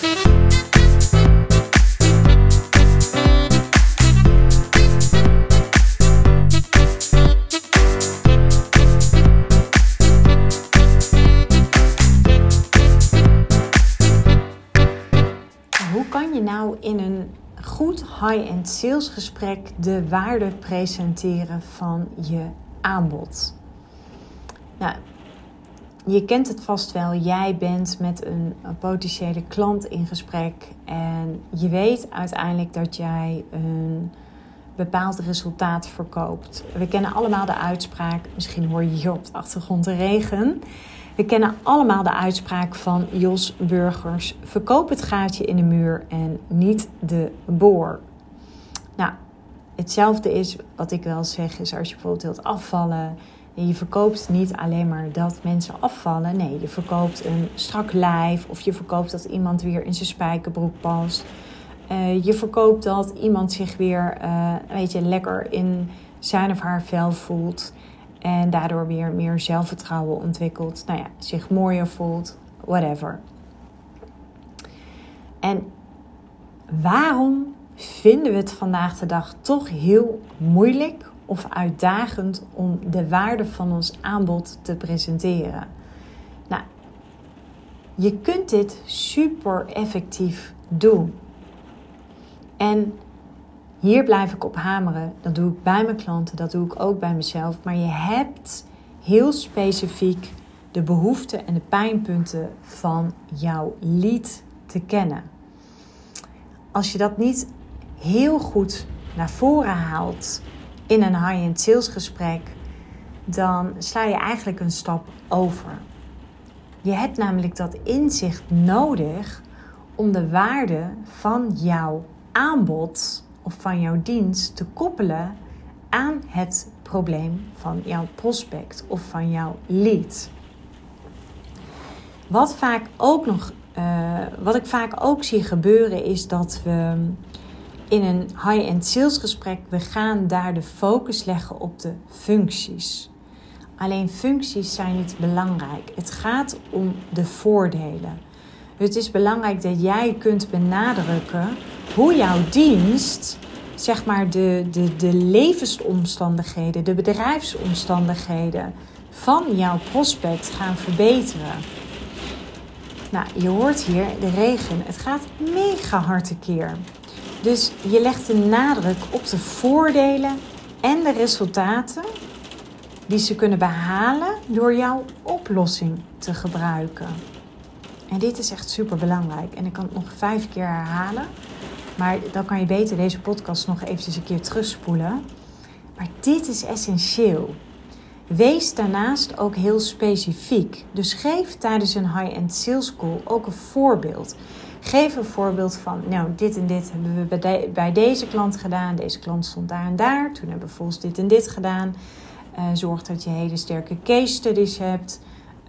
Hoe kan je nou in een goed high-end salesgesprek de waarde presenteren van je aanbod? Nou, je kent het vast wel. Jij bent met een, potentiële klant in gesprek en je weet uiteindelijk dat jij een bepaald resultaat verkoopt. We kennen allemaal de uitspraak, misschien hoor je hier op de achtergrond de regen. We kennen allemaal de uitspraak van Jos Burgers: verkoop het gaatje in de muur en niet de boor. Nou, hetzelfde is wat ik wel zeg, is als je bijvoorbeeld wilt afvallen. Je verkoopt niet alleen maar dat mensen afvallen. Nee, je verkoopt een strak lijf. Of je verkoopt dat iemand weer in zijn spijkerbroek past. Uh, je verkoopt dat iemand zich weer uh, je, lekker in zijn of haar vel voelt. En daardoor weer meer zelfvertrouwen ontwikkelt. Nou ja, zich mooier voelt. Whatever. En waarom vinden we het vandaag de dag toch heel moeilijk of uitdagend om de waarde van ons aanbod te presenteren? Nou, je kunt dit super effectief doen. En hier blijf ik op hameren. Dat doe ik bij mijn klanten, dat doe ik ook bij mezelf. Maar je hebt heel specifiek de behoeften en de pijnpunten van jouw lead te kennen. Als je dat niet heel goed naar voren haalt in een high-end salesgesprek, dan sla je eigenlijk een stap over. Je hebt namelijk dat inzicht nodig om de waarde van jouw aanbod of van jouw dienst te koppelen aan het probleem van jouw prospect of van jouw lead. Wat, vaak ook nog, uh, wat ik vaak ook zie gebeuren is dat we in een high-end salesgesprek, we gaan daar de focus leggen op de functies. Alleen functies zijn niet belangrijk. Het gaat om de voordelen. Het is belangrijk dat jij kunt benadrukken hoe jouw dienst, zeg maar de, de, de levensomstandigheden, de bedrijfsomstandigheden van jouw prospect gaan verbeteren. Nou, je hoort hier de regen. Het gaat mega hard tekeer. Dus je legt de nadruk op de voordelen en de resultaten die ze kunnen behalen door jouw oplossing te gebruiken. En dit is echt super belangrijk. En ik kan het nog vijf keer herhalen. Maar dan kan je beter deze podcast nog eventjes een keer terugspoelen. Maar dit is essentieel. Wees daarnaast ook heel specifiek. Dus geef tijdens een high-end sales call ook een voorbeeld. Geef een voorbeeld van, nou, dit en dit hebben we bij, deze klant gedaan. Deze klant stond daar en daar. Toen hebben we volgens dit en dit gedaan. Uh, zorg dat je hele sterke case studies hebt.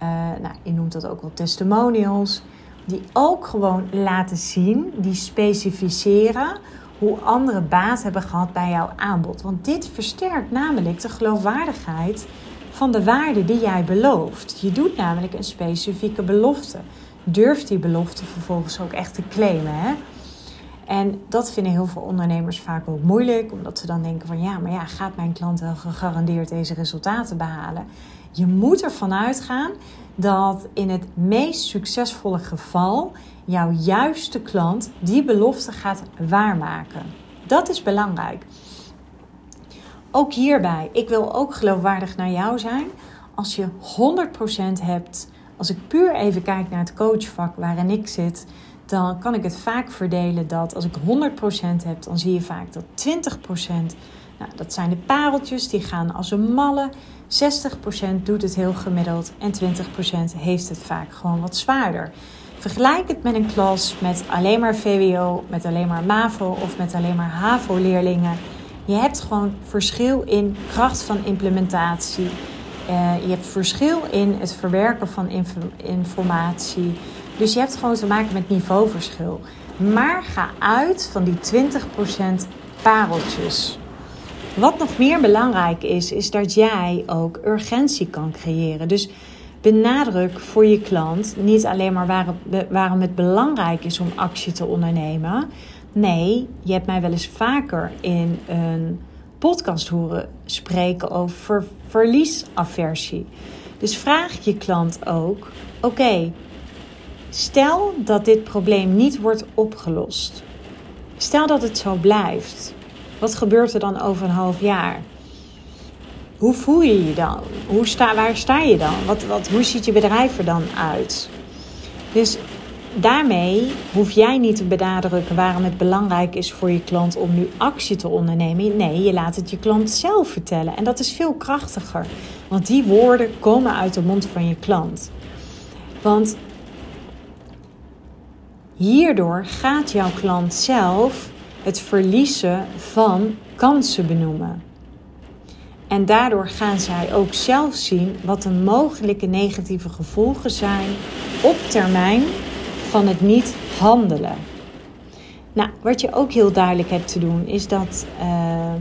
Uh, nou, je noemt dat ook wel testimonials. Die ook gewoon laten zien, die specificeren hoe andere baat hebben gehad bij jouw aanbod. Want dit versterkt namelijk de geloofwaardigheid van de waarde die jij belooft. Je doet namelijk een specifieke belofte. Durf die belofte vervolgens ook echt te claimen. Hè? En dat vinden heel veel ondernemers vaak ook moeilijk, omdat ze dan denken van ja, maar ja, gaat mijn klant wel gegarandeerd deze resultaten behalen? Je moet ervan uitgaan dat in het meest succesvolle geval jouw juiste klant die belofte gaat waarmaken. Dat is belangrijk. Ook hierbij, ik wil ook geloofwaardig naar jou zijn. Als je 100% hebt, als ik puur even kijk naar het coachvak waarin ik zit, dan kan ik het vaak verdelen dat als ik 100% heb, dan zie je vaak dat 20%, nou, dat zijn de pareltjes, die gaan als een malle. 60% doet het heel gemiddeld en 20% heeft het vaak gewoon wat zwaarder. Vergelijk het met een klas met alleen maar VWO, met alleen maar MAVO of met alleen maar HAVO-leerlingen. Je hebt gewoon verschil in kracht van implementatie. Uh, je hebt verschil in het verwerken van inf informatie. Dus je hebt gewoon te maken met niveauverschil. Maar ga uit van die 20% pareltjes. Wat nog meer belangrijk is, is dat jij ook urgentie kan creëren. Dus benadruk voor je klant niet alleen maar waarom het belangrijk is om actie te ondernemen. Nee, je hebt mij wel eens vaker in een podcast horen spreken over verliesaversie. Dus vraag je klant ook: oké, stel dat dit probleem niet wordt opgelost. Stel dat het zo blijft. Wat gebeurt er dan over een half jaar? Hoe voel je je dan? Hoe sta, waar sta je dan? Wat, wat, hoe ziet je bedrijf er dan uit? Dus daarmee hoef jij niet te benadrukken waarom het belangrijk is voor je klant om nu actie te ondernemen. Nee, je laat het je klant zelf vertellen. En dat is veel krachtiger. Want die woorden komen uit de mond van je klant. Want hierdoor gaat jouw klant zelf het verliezen van kansen benoemen. En daardoor gaan zij ook zelf zien wat de mogelijke negatieve gevolgen zijn op termijn van het niet handelen. Nou, wat je ook heel duidelijk hebt te doen, is dat, uh,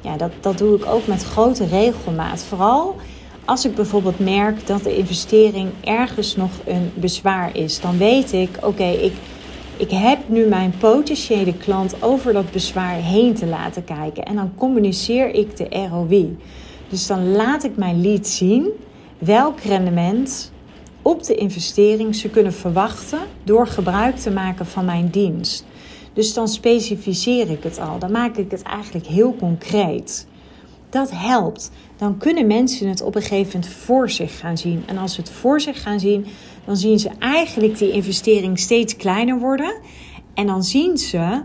ja, dat, dat doe ik ook met grote regelmaat. Vooral als ik bijvoorbeeld merk dat de investering ergens nog een bezwaar is, dan weet ik, oké, ik ik heb nu mijn potentiële klant over dat bezwaar heen te laten kijken. En dan communiceer ik de ROI. Dus dan laat ik mijn lead zien welk rendement op de investering ze kunnen verwachten door gebruik te maken van mijn dienst. Dus dan specificeer ik het al. Dan maak ik het eigenlijk heel concreet. Dat helpt. Dan kunnen mensen het op een gegeven moment voor zich gaan zien. En als ze het voor zich gaan zien, dan zien ze eigenlijk die investering steeds kleiner worden. En dan zien ze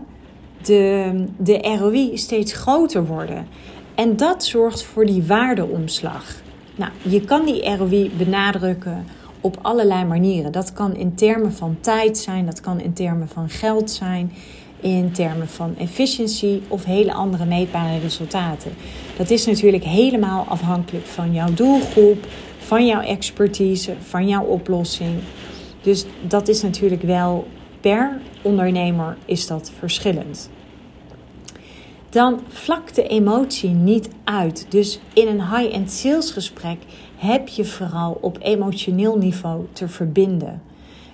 de, de ROI steeds groter worden. En dat zorgt voor die waardeomslag. Nou, je kan die ROI benadrukken op allerlei manieren. Dat kan in termen van tijd zijn, dat kan in termen van geld zijn, in termen van efficiëntie of hele andere meetbare resultaten. Dat is natuurlijk helemaal afhankelijk van jouw doelgroep, van jouw expertise, van jouw oplossing. Dus dat is natuurlijk wel per ondernemer is dat verschillend. Dan vlakt de emotie niet uit. Dus in een high-end salesgesprek heb je vooral op emotioneel niveau te verbinden.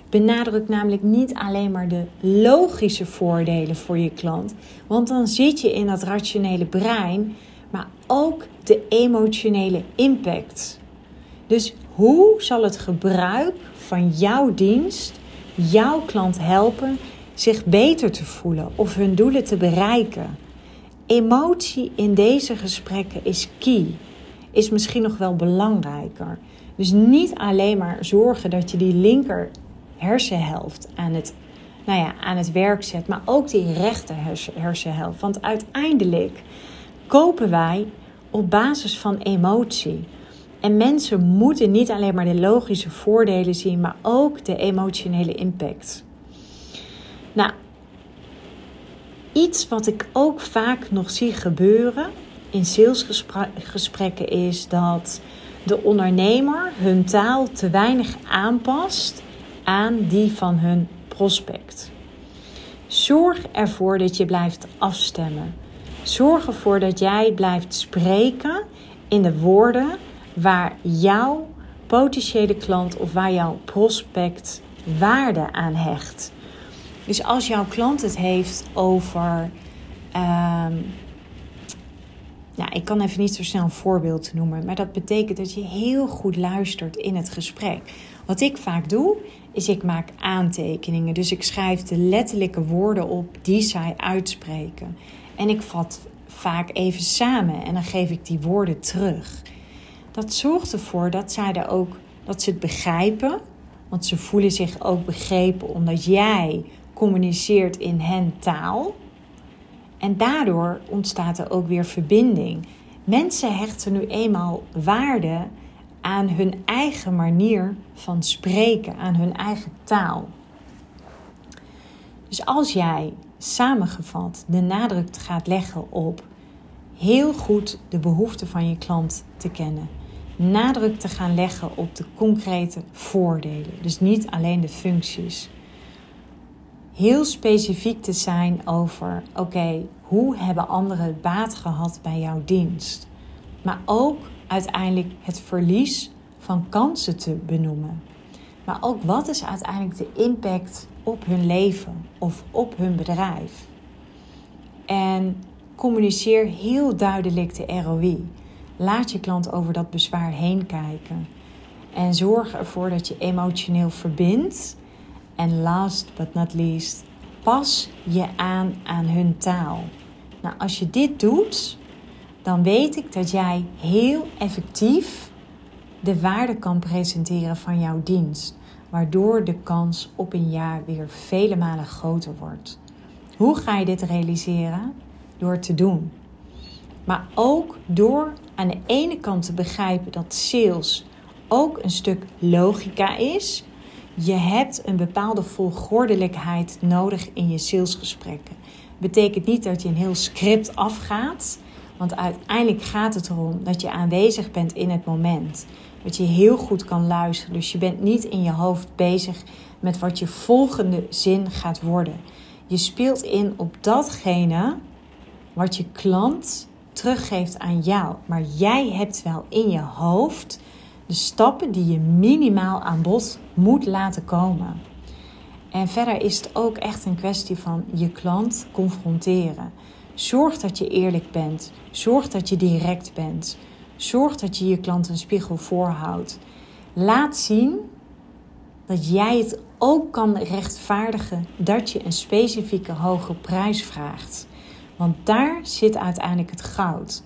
Benadruk namelijk niet alleen maar de logische voordelen voor je klant, want dan zit je in dat rationele brein, maar ook de emotionele impact. Dus hoe zal het gebruik van jouw dienst jouw klant helpen zich beter te voelen of hun doelen te bereiken? Emotie in deze gesprekken is key, is misschien nog wel belangrijker. Dus niet alleen maar zorgen dat je die linker hersenhelft aan het, nou ja, aan het werk zet, maar ook die rechter hersenhelft. Want uiteindelijk kopen wij op basis van emotie. En mensen moeten niet alleen maar de logische voordelen zien, maar ook de emotionele impact. Nou, iets wat ik ook vaak nog zie gebeuren in salesgesprekken is dat de ondernemer hun taal te weinig aanpast aan die van hun prospect. Zorg ervoor dat je blijft afstemmen. Zorg ervoor dat jij blijft spreken in de woorden waar jouw potentiële klant of waar jouw prospect waarde aan hecht. Dus als jouw klant het heeft over. Uh, nou, ik kan even niet zo snel een voorbeeld noemen, maar dat betekent dat je heel goed luistert in het gesprek. Wat ik vaak doe, is ik maak aantekeningen. Dus ik schrijf de letterlijke woorden op die zij uitspreken. En ik vat vaak even samen en dan geef ik die woorden terug dat zorgt ervoor dat zij er ook dat ze het begrijpen. Want ze voelen zich ook begrepen omdat jij communiceert in hen taal. En daardoor ontstaat er ook weer verbinding. Mensen hechten nu eenmaal waarde aan hun eigen manier van spreken, aan hun eigen taal. Dus als jij samengevat de nadruk gaat leggen op heel goed de behoeften van je klant te kennen, nadruk te gaan leggen op de concrete voordelen. Dus niet alleen de functies. Heel specifiek te zijn over: oké, hoe hebben anderen baat gehad bij jouw dienst? Maar ook uiteindelijk het verlies van kansen te benoemen. Maar ook wat is uiteindelijk de impact op hun leven of op hun bedrijf? En communiceer heel duidelijk de ROI. Laat je klant over dat bezwaar heen kijken. En zorg ervoor dat je emotioneel verbindt. En last but not least, pas je aan aan hun taal. Nou, als je dit doet, dan weet ik dat jij heel effectief de waarde kan presenteren van jouw dienst. Waardoor de kans op een jaar weer vele malen groter wordt. Hoe ga je dit realiseren? Door te doen. Maar ook door aan de ene kant te begrijpen dat sales ook een stuk logica is. Je hebt een bepaalde volgordelijkheid nodig in je salesgesprekken. Betekent niet dat je een heel script afgaat. Want uiteindelijk gaat het erom dat je aanwezig bent in het moment. Dat je heel goed kan luisteren. Dus je bent niet in je hoofd bezig met wat je volgende zin gaat worden. Je speelt in op datgene wat je klant teruggeeft aan jou. Maar jij hebt wel in je hoofd de stappen die je minimaal aan bod moet laten komen. En verder is het ook echt een kwestie van je klant confronteren. Zorg dat je eerlijk bent. Zorg dat je direct bent. Zorg dat je je klant een spiegel voorhoudt. Laat zien dat jij het ook kan rechtvaardigen dat je een specifieke hoge prijs vraagt. Want daar zit uiteindelijk het goud.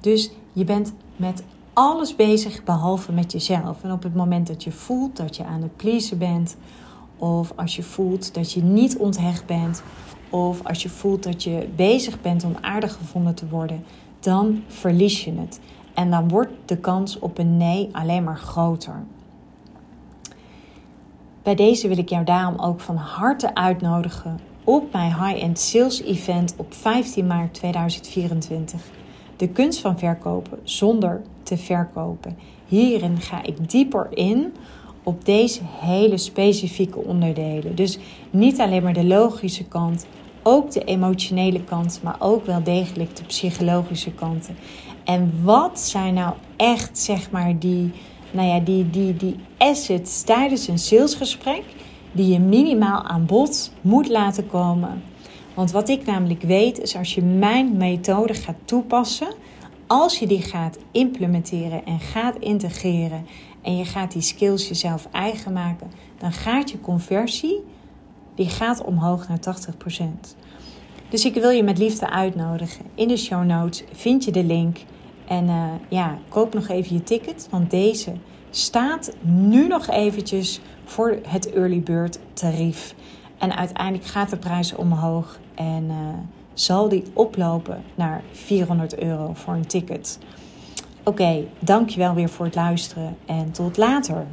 Dus je bent met alles bezig behalve met jezelf. En op het moment dat je voelt dat je aan het pleasen bent, of als je voelt dat je niet onthecht bent, of als je voelt dat je bezig bent om aardig gevonden te worden, dan verlies je het. En dan wordt de kans op een nee alleen maar groter. Bij deze wil ik jou daarom ook van harte uitnodigen op mijn high-end sales event op 15 maart 2024. De kunst van verkopen zonder te verkopen. Hierin ga ik dieper in op deze hele specifieke onderdelen. Dus niet alleen maar de logische kant, ook de emotionele kant, maar ook wel degelijk de psychologische kanten. En wat zijn nou echt, zeg maar, die, nou ja, die, die, die assets tijdens een salesgesprek die je minimaal aan bod moet laten komen? Want wat ik namelijk weet is als je mijn methode gaat toepassen, als je die gaat implementeren en gaat integreren en je gaat die skills jezelf eigen maken, dan gaat je conversie die gaat omhoog naar 80%. Dus ik wil je met liefde uitnodigen. In de show notes vind je de link. En uh, ja, koop nog even je ticket, want deze staat nu nog eventjes voor het early bird tarief. En uiteindelijk gaat de prijs omhoog en uh, zal die oplopen naar 400 euro voor een ticket. Oké, dankjewel weer voor het luisteren en tot later.